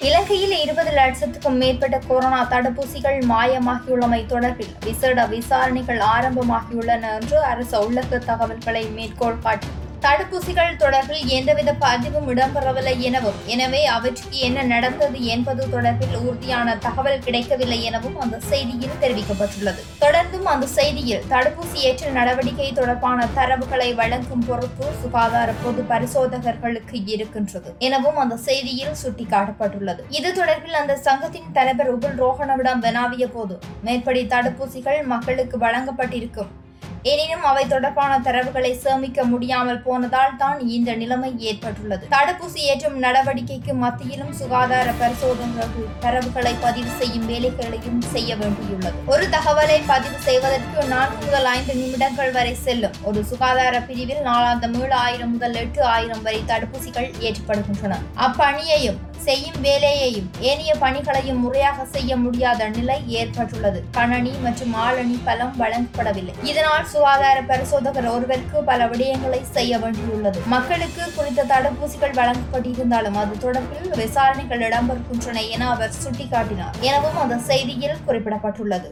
இலங்கையில் இருபது லட்சத்துக்கும் மேற்பட்ட கொரோனா தடுப்பூசிகள் மாயமாகியுள்ளமை தொடர்பில் விசேட விசாரணைகள் ஆரம்பமாகியுள்ளன என்று அரசு உள்ளக தகவல்களை மேற்கோள் காட்டி தடுப்பூசிகள் தொடர்பில் எந்தவித பதிவும் இடம்பெறவில்லை எனவும் எனவே அவற்றுக்கு என்ன நடந்தது என்பது தொடர்பில் உறுதியான தகவல் கிடைக்கவில்லை எனவும் அந்த செய்தியில் தெரிவிக்கப்பட்டுள்ளது. தொடர்ந்தும் அந்த செய்தியில் தடுப்பூசி ஏற்ற நடவடிக்கை தொடர்பான தரவுகளை வழங்கும் பொறுப்பு சுகாதார பொது பரிசோதகர்களுக்கு இருக்கின்றது எனவும் அந்த செய்தியில் சுட்டிக்காட்டப்பட்டுள்ளது. இது தொடர்பில் அந்த சங்கத்தின் தலைவர் உபுல் ரோஹனவிடம் வினாவிய போது மேற்படி தடுப்பூசிகள் மக்களுக்கு வழங்கப்பட்டிருக்கும் எனினும் அவை தொடர்பான தரவுகளை சேமிக்க முடியாமல் போனதால் தான் இந்த நிலைமை ஏற்பட்டுள்ளது. தடுப்பூசி ஏற்றும் நடவடிக்கைக்கு மத்தியிலும் சுகாதார பரிசோதனைகள் தரவுகளை பதிவு செய்யும் வேலைகளையும் செய்ய வேண்டியுள்ளது. ஒரு தகவலை பதிவு செய்வதற்கு நான்கு முதல் ஐந்து நிமிடங்கள் வரை செல்லும். ஒரு சுகாதார பிரிவில் நாளாந்தம் ஏழு ஆயிரம் முதல் எட்டு ஆயிரம் வரை தடுப்பூசிகள் ஏற்றப்படுகின்றன. அப்பணியையும் செய்யும் வேலையையும் ஏனைய பணிகளையும் முறையாக செய்ய முடியாத நிலை ஏற்பட்டுள்ளது. கணனி மற்றும் ஆளணி பலம் வழங்கப்படவில்லை. இதனால் சுகாதார பரிசோதகர் ஒருவருக்கு பல விடயங்களை செய்ய வேண்டியுள்ளது. மக்களுக்கு குறித்த தடுப்பூசிகள் வழங்கப்பட்டிருந்தாலும் அது தொடர்பில் விசாரணைகள் இடம்பெறுகின்றன என அவர் சுட்டிக்காட்டினார். எனவும் அந்த செய்தியில் குறிப்பிடப்பட்டுள்ளது.